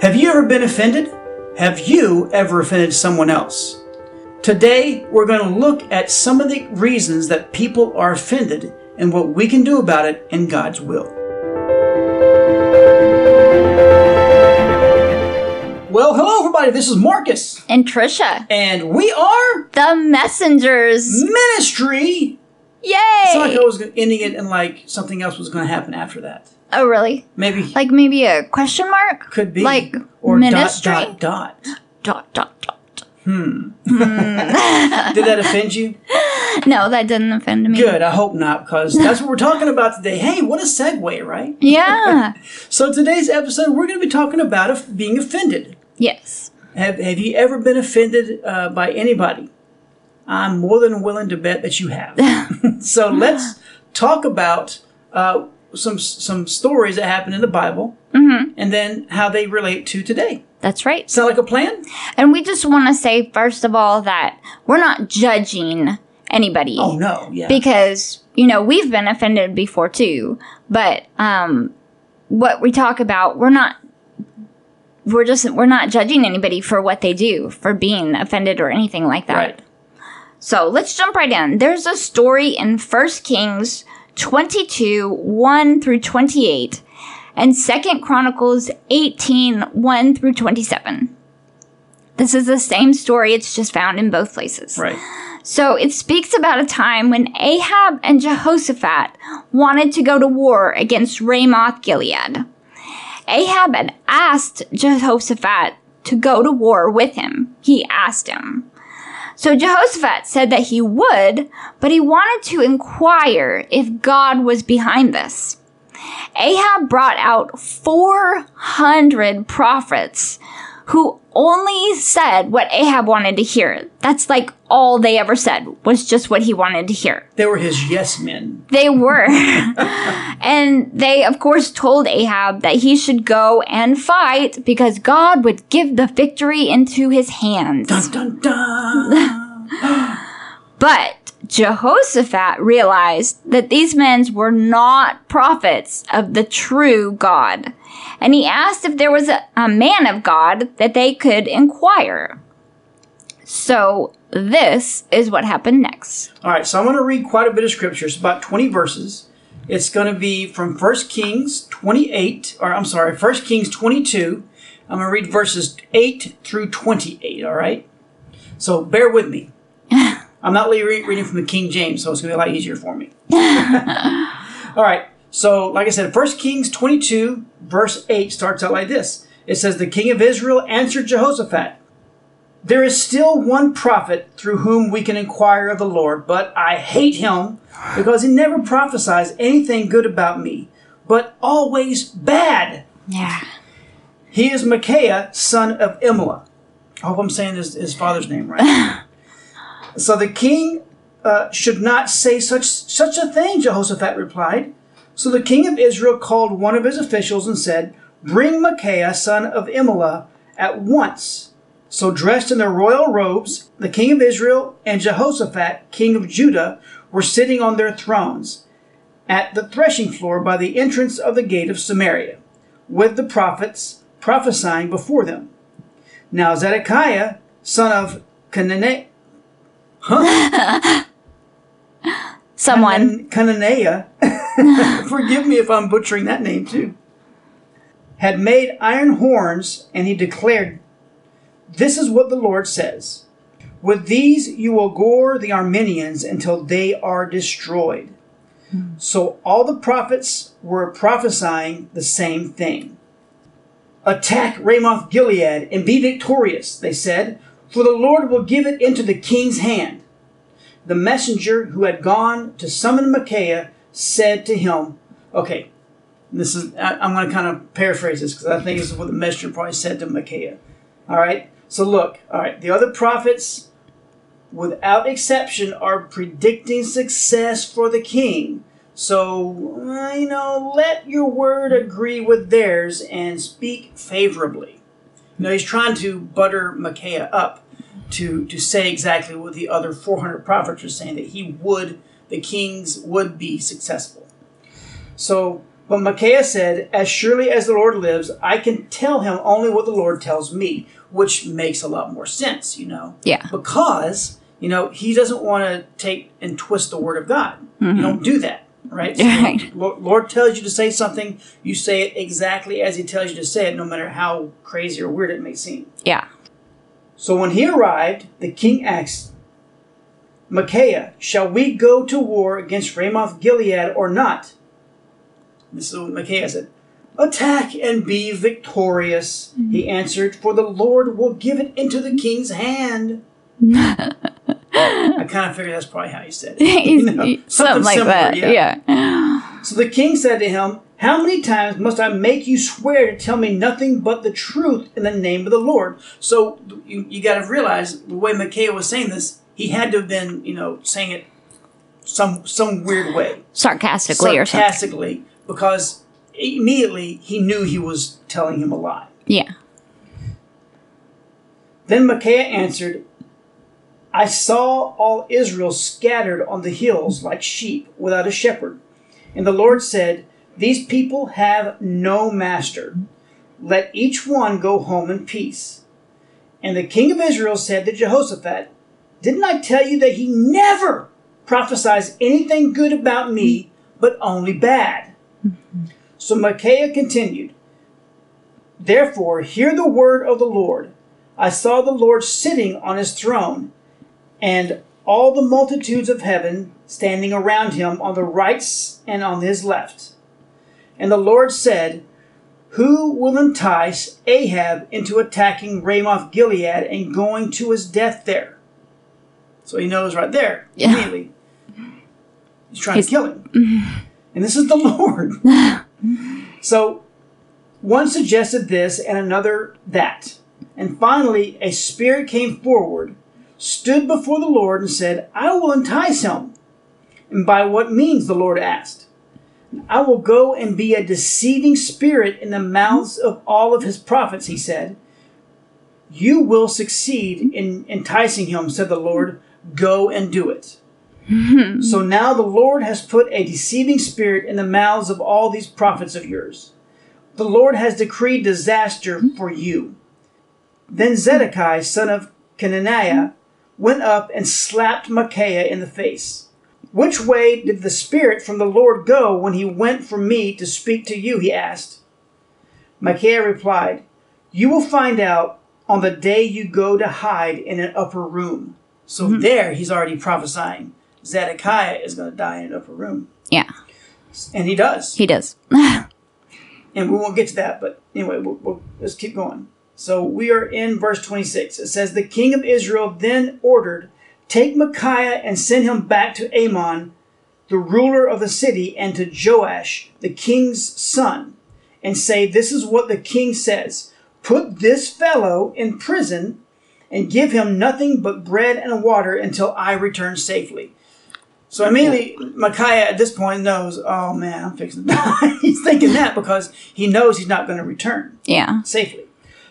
Have you ever been offended? Have you ever offended someone else? Today, we're going to look at some of the reasons that people are offended and what we can do about it in God's will. Well, hello everybody. This is Marcus, And Trisha, and we are the messengers. Ministry. Yay! It's not like I was ending it and like something else was going to happen after that. oh, really? Maybe Like maybe a question mark? could be Like or ministry? dot dot dot. Dot, dot, dot. Did that offend you? No, that didn't offend me. Good. I hope not, because that's what we're talking about today. Hey, what a segue, right? Yeah. So today's episode, we're going to be talking about being offended. yes. Have Have you ever been offended uh, by anybody? I'm more than willing to bet that you have. so let's talk about uh, some some stories that happen in the Bible, and then how they relate to today. That's right. Sound like a plan? And we just want to say, first of all, that we're not judging anybody. Oh no, yeah. because you know we've been offended before too but um what we talk about we're not we're just we're not judging anybody for what they do for being offended or anything like that right. So let's jump right in there's a story in First kings 22 1 through 28 and Second chronicles 18 1 through 27 this is the same story it's just found in both places Right. so it speaks about a time when Ahab and Jehoshaphat wanted to go to war against Ramoth Gilead. Ahab had asked Jehoshaphat to go to war with him. He asked him. So Jehoshaphat said that he would, but he wanted to inquire if God was behind this. Ahab brought out 400 prophets who only said what Ahab wanted to hear. That's like all they ever said was just what he wanted to hear. They were his yes men. They were. and they, of course, told Ahab that he should go and fight because God would give the victory into his hands. Dun dun dun. But Jehoshaphat realized that these men were not prophets of the true God. And he asked if there was a, a man of God that they could inquire. So this is what happened next. All right, so I'm going to read quite a bit of scripture. It's about 20 verses. It's going to be from 1 Kings 28, or I'm sorry, 1 Kings 22. I'm going to read verses 8 through 28, all right? So bear with me. I'm not re- reading from the King James, so it's going to be a lot easier for me. all right, so like I said, 1 Kings 22, verse 8 starts out like this It says, The king of Israel answered Jehoshaphat. There is still one prophet through whom we can inquire of the Lord, but I hate him because he never prophesies anything good about me, but always bad. Yeah. He is Micaiah, son of Imlah. I hope I'm saying his, his father's name right. so the king uh, should not say such such a thing, Jehoshaphat replied. So the king of Israel called one of his officials and said, Bring Micaiah, son of Imlah, at once. So dressed in their royal robes, the king of Israel and Jehoshaphat, king of Judah, were sitting on their thrones at the threshing floor by the entrance of the gate of Samaria, with the prophets prophesying before them. Now Zedekiah, son of Canane, Huh Someone. Cananea, forgive me if I'm butchering that name too, had made iron horns, and he declared, This is what the Lord says. With these you will gore the Arameans until they are destroyed. So all the prophets were prophesying the same thing. Attack Ramoth Gilead and be victorious, they said, for the Lord will give it into the king's hand. The messenger who had gone to summon Micaiah said to him, Okay, this is, I, I'm going to kind of paraphrase this because I think this is what the messenger probably said to Micaiah. All right, so look, all right, the other prophets, without exception, are predicting success for the king. So, uh, you know, let your word agree with theirs and speak favorably. Know, he's trying to butter Micaiah up to, to say exactly what the other 400 prophets are saying, that he would, the kings would be successful. So, but Micaiah said, As surely as the Lord lives, I can tell him only what the Lord tells me, which makes a lot more sense, you know? Yeah. Because, you know, he doesn't want to take and twist the word of God. You don't do that, right? So Mm-hmm. Right. Lord tells you to say something, you say it exactly as he tells you to say it, no matter how crazy or weird it may seem. Yeah. So when he arrived, the king asked Micaiah, Shall we go to war against Ramoth Gilead or not? This is what Micaiah said. Attack and be victorious, he mm-hmm. answered, for the Lord will give it into the king's hand. I kind of figured that's probably how he said it. You know, Something like similar, that. Yeah. So the king said to him, How many times must I make you swear to tell me nothing but the truth in the name of the Lord? So you, you got to realize the way Micaiah was saying this, he had to have been, you know, saying it some some weird way, Sarcastically or something. sarcastically, because immediately he knew he was telling him a lie. Yeah. Then Micaiah answered, I saw all Israel scattered on the hills like sheep without a shepherd. And the Lord said, These people have no master. Let each one go home in peace. And the king of Israel said to Jehoshaphat, Didn't I tell you that he never prophesies anything good about me, but only bad? So Micaiah continued, Therefore, hear the word of the Lord. I saw the Lord sitting on his throne, and all the multitudes of heaven standing around him on the right and on his left. And the Lord said, Who will entice Ahab into attacking Ramoth Gilead and going to his death there? So he knows right there, Yeah. immediately. He's trying He's- to kill him. And this is the Lord. so one suggested this and another that. And finally, a spirit came forward, stood before the Lord, and said, I will entice him. And by what means? the Lord asked. I will go and be a deceiving spirit in the mouths of all of his prophets, he said. You will succeed in enticing him, said the Lord. Go and do it. Hmm. So now the Lord has put a deceiving spirit in the mouths of all these prophets of yours. The Lord has decreed disaster hmm. for you. Then Zedekiah, son of Kenaniah, went up and slapped Micaiah in the face. Which way did the Spirit from the Lord go when he went from me to speak to you? he asked. Micaiah replied, You will find out on the day you go to hide in an upper room. So mm-hmm. there he's already prophesying Zedekiah is going to die in an upper room. Yeah. And he does. He does. and we won't get to that, but anyway, we'll, we'll, let's keep going. So we are in verse 26. It says, The king of Israel then ordered, Take Micaiah and send him back to Amon, the ruler of the city, and to Joash, the king's son, and say, This is what the king says Put this fellow in prison and give him nothing but bread and water until I return safely. So immediately, Micaiah at this point knows, oh man, I'm fixing to die. he's thinking that because he knows he's not going to return Yeah. safely.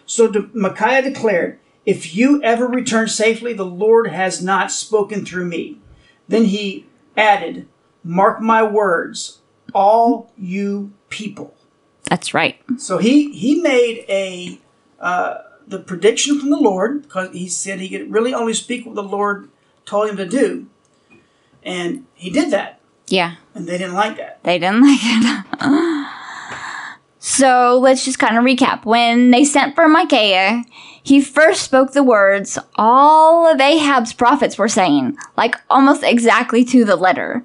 So de- Micaiah declared, If you ever return safely, the Lord has not spoken through me. Then he added, Mark my words, all you people. That's right. So he he made a uh, the prediction from the Lord because he said he could really only speak what the Lord told him to do, and he did that, Yeah. and they didn't like that. They didn't like it. so let's just kind of recap. When they sent for Micaiah, he first spoke the words all of Ahab's prophets were saying, like almost exactly to the letter.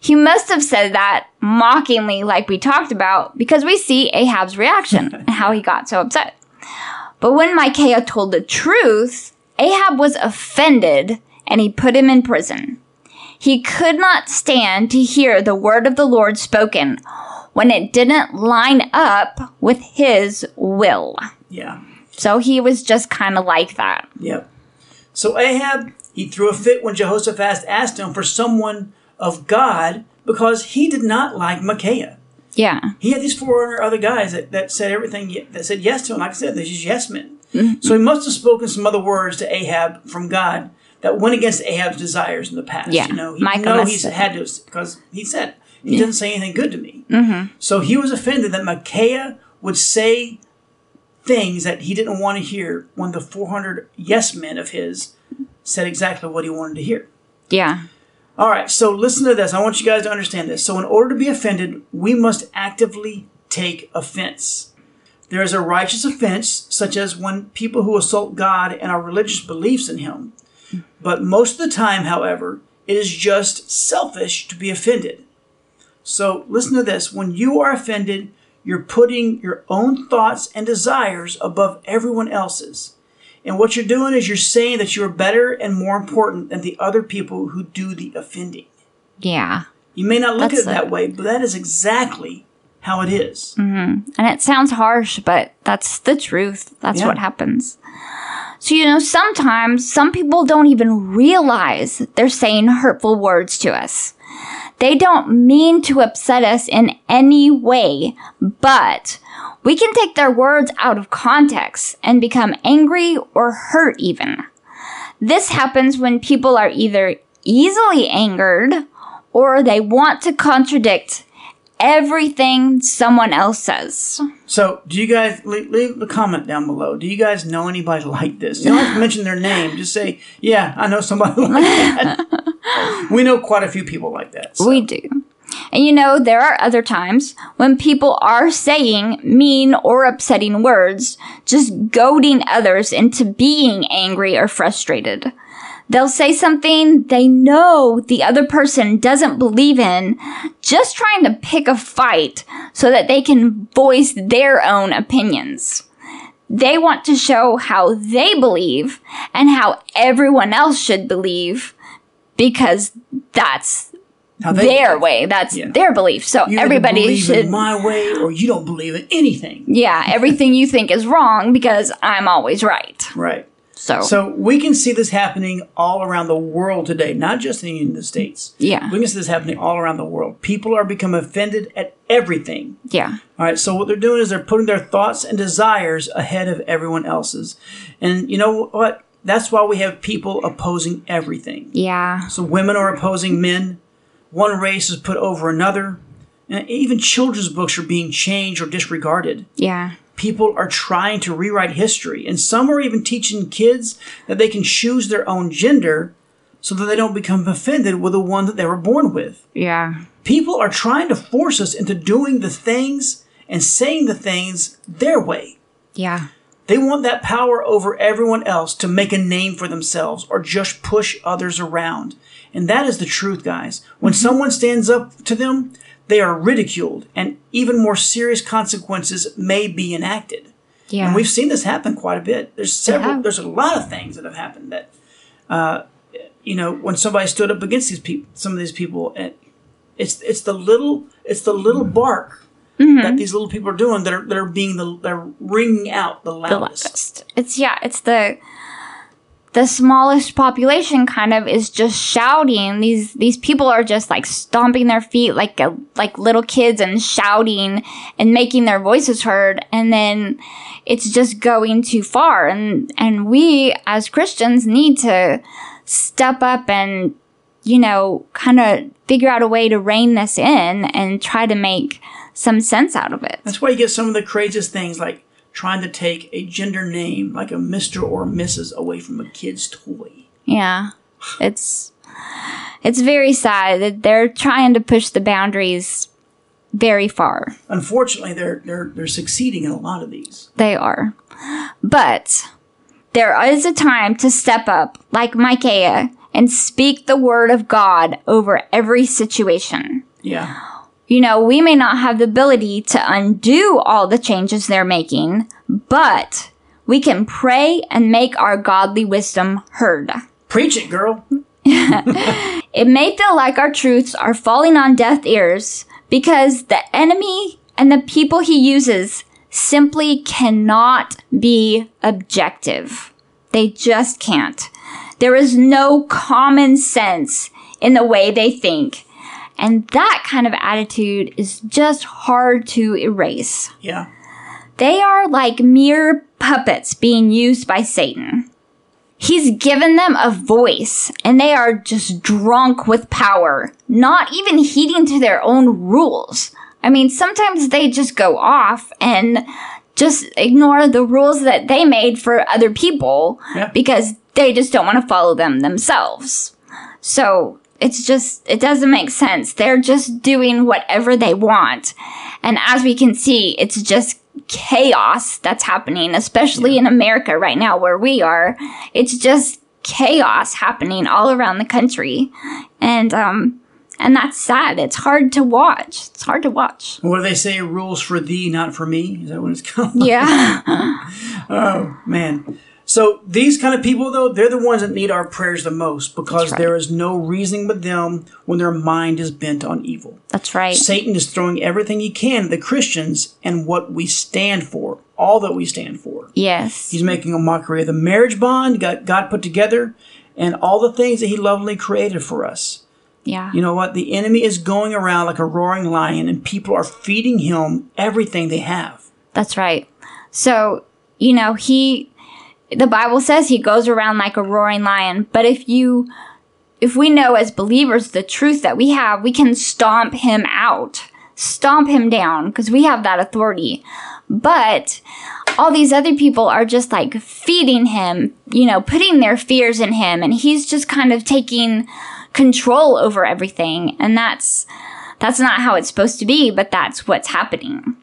He must have said that mockingly, like we talked about, because we see Ahab's reaction and how he got so upset. But when Micaiah told the truth, Ahab was offended and he put him in prison. He could not stand to hear the word of the Lord spoken when it didn't line up with his will. Yeah. So he was just kind of like that. Yep. So Ahab, he threw a fit when Jehoshaphat asked him for someone of God because he did not like Micaiah. Yeah. He had these four other guys that, that said everything, that said yes to him. Like I said, they're just yes men. So he must have spoken some other words to Ahab from God that went against Ahab's desires in the past. Yeah. You know, he Micah know he's had to, because he said, He didn't say anything good to me. Mm-hmm. So he was offended that Micaiah would say things that he didn't want to hear when the 400 yes men of his said exactly what he wanted to hear. Yeah. All right, so listen to this. I want you guys to understand this. So, in order to be offended, we must actively take offense. There is a righteous offense, such as when people who assault God and our religious beliefs in Him. But most of the time, however, it is just selfish to be offended. So, listen to this. When you are offended, you're putting your own thoughts and desires above everyone else's. And what you're doing is you're saying that you're better and more important than the other people who do the offending. Yeah. You may not look That's at it that way, but that is exactly how it is. Mm-hmm. And it sounds harsh, but that's the truth. That's Yeah. what happens. So, you know, sometimes some people don't even realize they're saying hurtful words to us. They don't mean to upset us in any way, but we can take their words out of context and become angry or hurt even. This happens when people are either easily angered or they want to contradict everything someone else says. So, do you guys leave, leave a comment down below? Do you guys know anybody like this? You don't have to mention their name. Just say, "Yeah, I know somebody like that." we know quite a few people like that. so. We do. And you know, there are other times when people are saying mean or upsetting words, just goading others into being angry or frustrated. They'll say something they know the other person doesn't believe in, just trying to pick a fight so that they can voice their own opinions. They want to show how they believe and how everyone else should believe because that's their way. That's Yeah. their belief. So You everybody believe should. in my way, or you don't believe in anything. yeah, everything you think is wrong because I'm always right. Right. So, So we can see this happening all around the world today, not just in the United States. yeah, We can see this happening all around the world. People are becoming offended at everything. yeah, All right, so what they're doing is they're putting their thoughts and desires ahead of everyone else's. And you know what? That's why we have people opposing everything. yeah, So women are opposing men, one race is put over another, and even children's books are being changed or disregarded. yeah, People are trying to rewrite history, and some are even teaching kids that they can choose their own gender so that they don't become offended with the one that they were born with. yeah, People are trying to force us into doing the things and saying the things their way. yeah, They want that power over everyone else to make a name for themselves or just push others around. And that is the truth, guys. When mm-hmm. someone stands up to them, they are ridiculed and even more serious consequences may be enacted. yeah. And we've seen this happen quite a bit. There's several, there's a lot of things that have happened that, uh, you know, when somebody stood up against these people, some of these people, and it's it's the little it's the little bark Mm-hmm. that these little people are doing that are that are being the they're ringing out the the loudest. loudest. It's yeah, it's the the smallest population kind of is just shouting. These these people are just like stomping their feet like a, like little kids and shouting and making their voices heard and then it's just going too far and and we as Christians need to step up and you know kind of figure out a way to rein this in and try to make some sense out of it. That's why you get some of the craziest things like trying to take a gender name like a Mr. or Mrs. away from a kid's toy. Yeah. It's it's very sad that they're trying to push the boundaries very far. Unfortunately, they're they're they're succeeding in a lot of these. They are. But there is a time to step up like Micaiah and speak the word of God over every situation. Yeah. You know, we may not have the ability to undo all the changes they're making, but we can pray and make our godly wisdom heard. Preach it, girl. It may feel like our truths are falling on deaf ears because the enemy and the people he uses simply cannot be objective. They just can't. There is no common sense in the way they think. And that kind of attitude is just hard to erase. Yeah. They are like mere puppets being used by Satan. He's given them a voice and they are just drunk with power, not even heeding to their own rules. I mean, sometimes they just go off and just ignore the rules that they made for other people Yeah. because they just don't want to follow them themselves. So it's just, it doesn't make sense. They're just doing whatever they want. And as we can see, it's just chaos that's happening, especially in America right now where we are. It's just chaos happening all around the country. And, um, and that's sad. It's hard to watch. It's hard to watch. What do they say? Rules for thee, not for me. Is that what it's called? Yeah. Oh man. So these kind of people, though, they're the ones that need our prayers the most because right. there is no reasoning with them when their mind is bent on evil. That's right. Satan is throwing everything he can at the Christians and what we stand for, all that we stand for. Yes. He's making a mockery of the marriage bond God, God put together and all the things that he lovingly created for us. Yeah. You know what? The enemy is going around like a roaring lion and people are feeding him everything they have. That's right. So, you know, he, the Bible says he goes around like a roaring lion. But if you, if we know as believers the truth that we have, we can stomp him out, stomp him down, because we have that authority. But all these other people are just like feeding him, you know, putting their fears in him, and he's just kind of taking control over everything. And that's, that's not how it's supposed to be, but that's what's happening.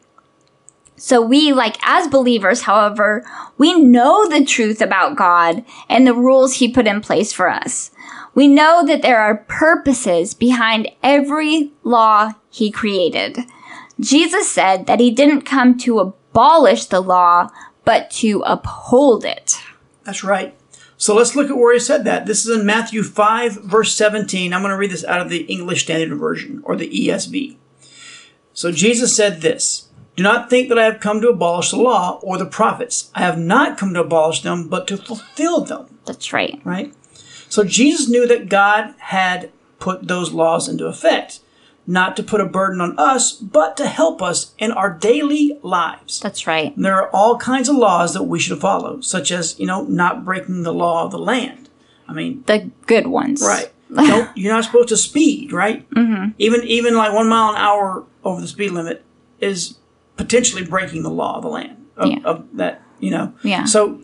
So we, like, as believers, however, we know the truth about God and the rules He put in place for us. We know that there are purposes behind every law He created. Jesus said that He didn't come to abolish the law, but to uphold it. That's right. So let's look at where he said that. This is in Matthew 5, verse 17. I'm going to read this out of the English Standard Version or the ESV. So Jesus said this Do not think that I have come to abolish the law or the prophets. I have not come to abolish them, but to fulfill them. That's right. Right? So Jesus knew that God had put those laws into effect, not to put a burden on us, but to help us in our daily lives. That's right. There are all kinds of laws that we should follow, such as, you know, not breaking the law of the land. I mean, The good ones. right. You're not supposed to speed, right? Mm-hmm. Even even like one mile an hour over the speed limit is potentially breaking the law of the land of, Yeah. of that, you know. Yeah. So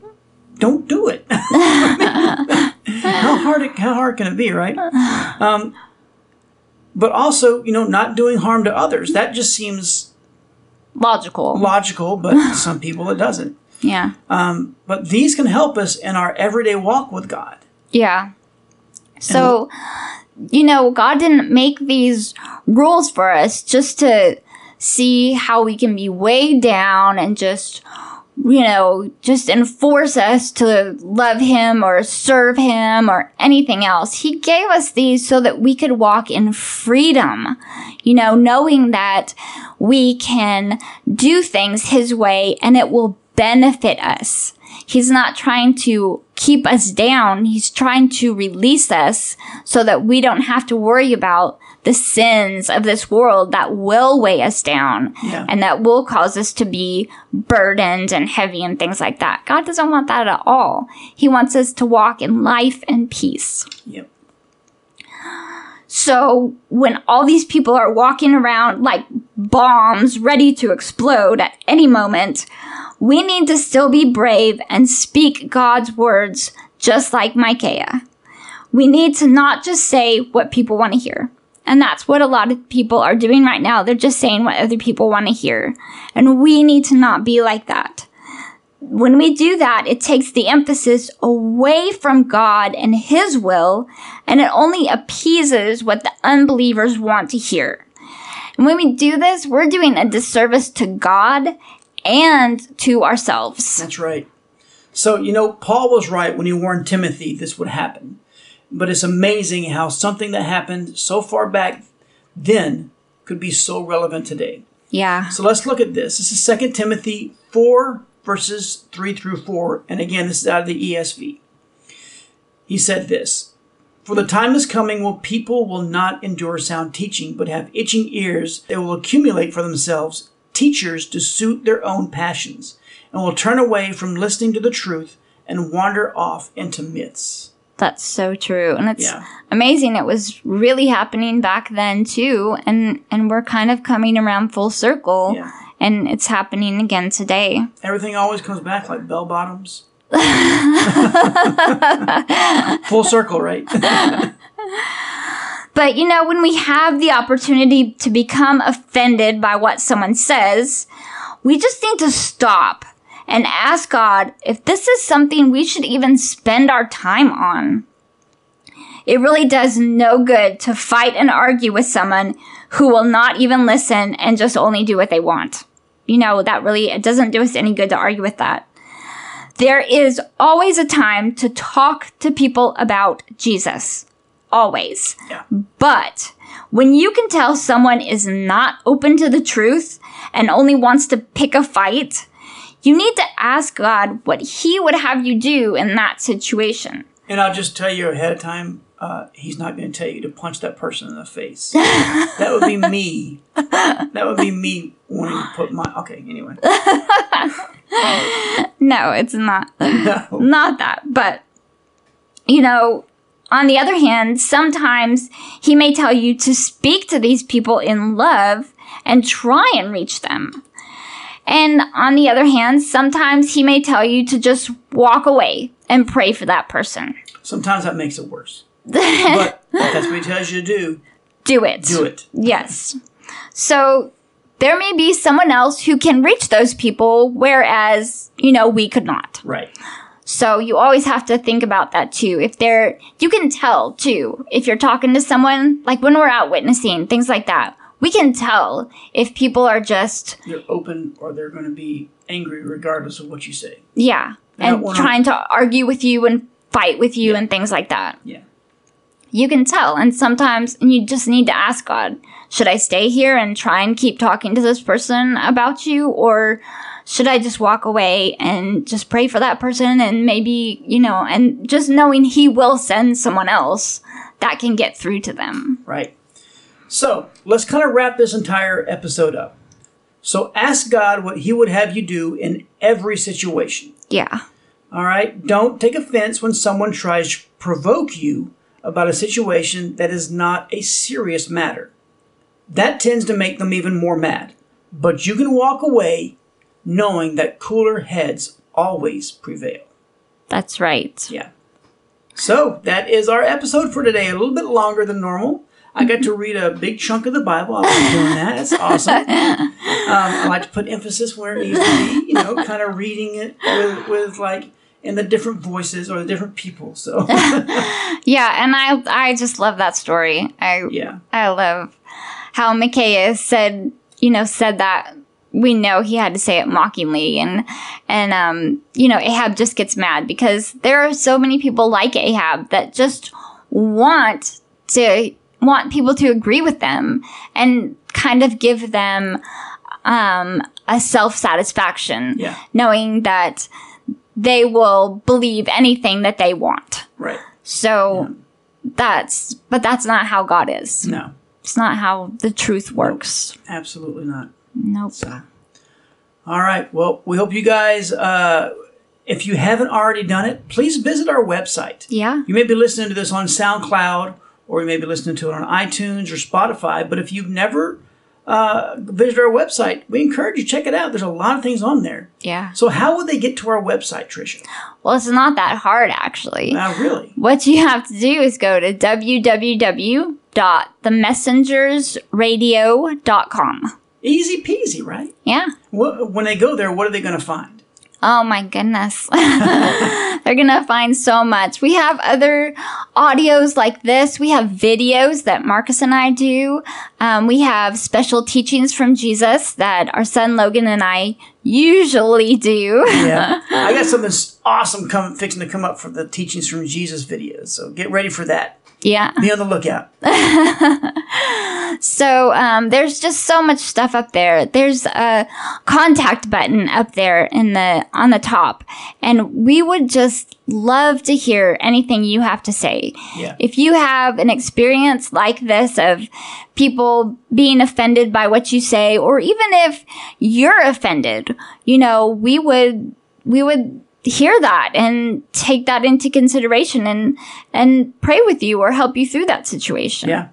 don't do it. how hard it, how hard can it be, right? Um, but also, you know, not doing harm to others. That just seems Logical. logical, but some people it doesn't. yeah. Um, But these can help us in our everyday walk with God. Yeah. So, you know, God didn't make these rules for us just to see how we can be weighed down and just, you know, just enforce us to love Him or serve Him or anything else. He gave us these so that we could walk in freedom, you know, knowing that we can do things His way and it will benefit us. He's not trying to keep us down. He's trying to release us so that we don't have to worry about the sins of this world that will weigh us down Yeah. and that will cause us to be burdened and heavy and things like that. God doesn't want that at all. He wants us to walk in life and peace. Yep. So when all these people are walking around like bombs ready to explode at any moment, we need to still be brave and speak God's words just like Micaiah. We need to not just say what people want to hear. And that's what a lot of people are doing right now. They're just saying what other people want to hear. And we need to not be like that when we do that, it takes the emphasis away from God and His will, and it only appeases what the unbelievers want to hear. And when we do this, we're doing a disservice to God and to ourselves. That's right. So, you know, Paul was right when he warned Timothy this would happen. But it's amazing how something that happened so far back then could be so relevant today. Yeah. So let's look at this. This is 2 Timothy 4, verses 3 through 4. And again, this is out of the ESV. He said this For the time is coming when people will not endure sound teaching, but have itching ears. They will accumulate for themselves teachers to suit their own passions, and will turn away from listening to the truth and wander off into myths. That's so true. And it's Yeah. amazing it was really happening back then too and and we're kind of coming around full circle Yeah. and it's happening again today. Everything always comes back like bell bottoms. Full circle, right? But you know, when we have the opportunity to become offended by what someone says, we just need to stop and ask God if this is something we should even spend our time on. It really does no good to fight and argue with someone who will not even listen and just only do what they want. You know, that really, it doesn't do us any good to argue with that. There is always a time to talk to people about Jesus. Always. yeah. But when you can tell someone is not open to the truth and only wants to pick a fight, you need to ask God what He would have you do in that situation. And I'll just tell you ahead of time, uh, he's not going to tell you to punch that person in the face. that would be me. That would be me wanting to put my. Okay, anyway. No, it's not. No. not that. But, you know, on the other hand, sometimes He may tell you to speak to these people in love and try and reach them. And on the other hand, sometimes He may tell you to just walk away and pray for that person. Sometimes that makes it worse. But if that's what he tells you to do. Do it. Do it. Yes. So there may be someone else who can reach those people, whereas, you know, we could not. Right. So you always have to think about that too. If they're, you can tell too, if you're talking to someone, like when we're out witnessing, things like that, we can tell if people are just, They're open or they're going to be angry regardless of what you say. yeah, They and trying to argue with you and fight with you and things like that. Yeah. You can tell. And sometimes you just need to ask God, should I stay here and try and keep talking to this person about you? Or should I just walk away and just pray for that person and maybe, you know, and just knowing He will send someone else that can get through to them. Right. So let's kind of wrap this entire episode up. So ask God what He would have you do in every situation. Yeah. All right. Don't take offense when someone tries to provoke you about a situation that is not a serious matter. That tends to make them even more mad. But you can walk away knowing that cooler heads always prevail. That's right. Yeah. So that is our episode for today. A little bit longer than normal. I got to read a big chunk of the Bible. I like doing that. It's awesome. Um, I like to put emphasis where it needs to be. You know, kind of reading it with, with like in the different voices or the different people. So Yeah, and I I just love that story. I yeah, I love how Micaiah said, you know, said that we know he had to say it mockingly and and um you know Ahab just gets mad because there are so many people like Ahab that just want to want people to agree with them and kind of give them um a self-satisfaction yeah, knowing that they will believe anything that they want. right. So that's but that's not how God is. No, It's not how the truth works. absolutely not. Nope. So, all right. Well, we hope you guys. Uh, if you haven't already done it, please visit our website. Yeah. You may be listening to this on SoundCloud or you may be listening to it on iTunes or Spotify. But if you've never uh, visited our website, we encourage you to check it out. There's a lot of things on there. Yeah. So how would they get to our website, Tricia? Well, it's not that hard actually. Uh, really? What you have to do is go to www.themessengersradio.com. Easy peasy, right? Yeah. Wh- When they go there, what are they going to find? Oh my goodness. They're going to find so much. We have other audios like this. We have videos that Marcus and I do. Um, we have special teachings from Jesus that our son Logan and I usually do. Yeah, I got something awesome coming, fixing to come up for the teachings from Jesus videos. So get ready for that. Yeah. Be on the lookout. So um, there's just so much stuff up there. There's a contact button up there in the on the top, and we would just love to hear anything you have to say. Yeah. If you have an experience like this of people being offended by what you say, or even if you're offended, you know, we would we would hear that and take that into consideration and and pray with you or help you through that situation. Yeah,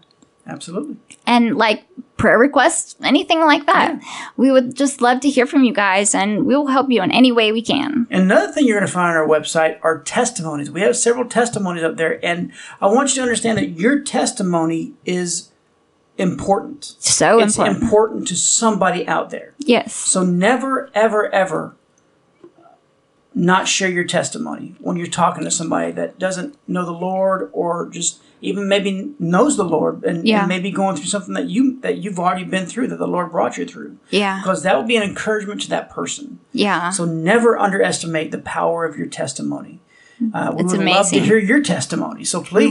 absolutely. And like prayer requests, anything like that. We would just love to hear from you guys and we will help you in any way we can. And another thing you're going to find on our website are testimonies. We have several testimonies up there, and I want you to understand that your testimony is important. So It's important. important to somebody out there. yes. So never, ever, ever not share your testimony when you're talking to somebody that doesn't know the Lord or just even maybe knows the Lord and, Yeah. and maybe going through something that you that you've already been through that the Lord brought you through. Yeah. Because that will be an encouragement to that person. Yeah. So never underestimate the power of your testimony. Uh, we It's would love to hear your testimony. So please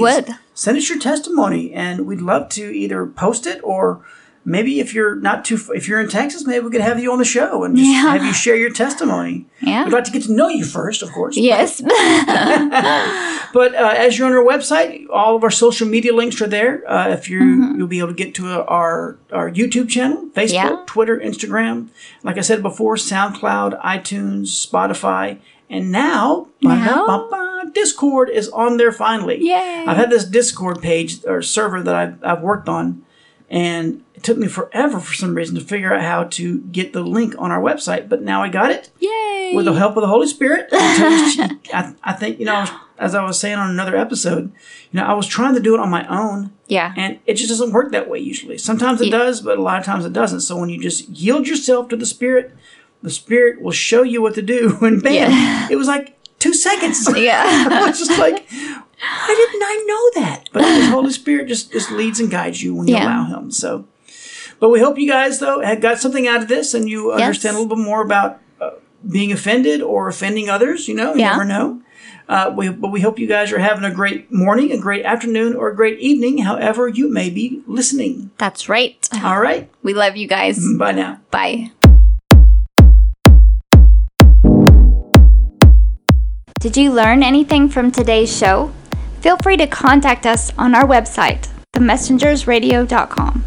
send us your testimony, and we'd love to either post it or maybe if you're not too if you're in Texas, maybe we could have you on the show and just Yeah. have you share your testimony. Yeah. We'd like to get to know you first, of course. yes. But uh, as you're on our website, all of our social media links are there. Uh, if you you'll be able to get to our our YouTube channel, Facebook, Yeah. Twitter, Instagram. Like I said before, SoundCloud, iTunes, Spotify, and now, Now? ba-da-ba-ba, Discord is on there finally. Yay. I've had this Discord page or server that I've, I've worked on, and it took me forever for some reason to figure out how to get the link on our website. But now I got it Yay. with the help of the Holy Spirit. I, I think, you know, as I was saying on another episode, you know, I was trying to do it on my own, yeah. and it just doesn't work that way usually. Sometimes it does, but a lot of times it doesn't. So when you just yield yourself to the Spirit, the Spirit will show you what to do. And bam, Yeah. it was like two seconds. Yeah. I was just like, why didn't I know that? But the Holy Spirit just, just leads and guides you when you Yeah. allow Him. So, but we hope you guys though had got something out of this, and you understand a little bit more about uh, being offended or offending others. You know, you Yeah. never know. Uh, we, but we hope you guys are having a great morning, a great afternoon, or a great evening, however you may be listening. That's right. All right, We love you guys. bye now. Bye. Did you learn anything from today's show? Feel free to contact us on our website, themessengersradio.com.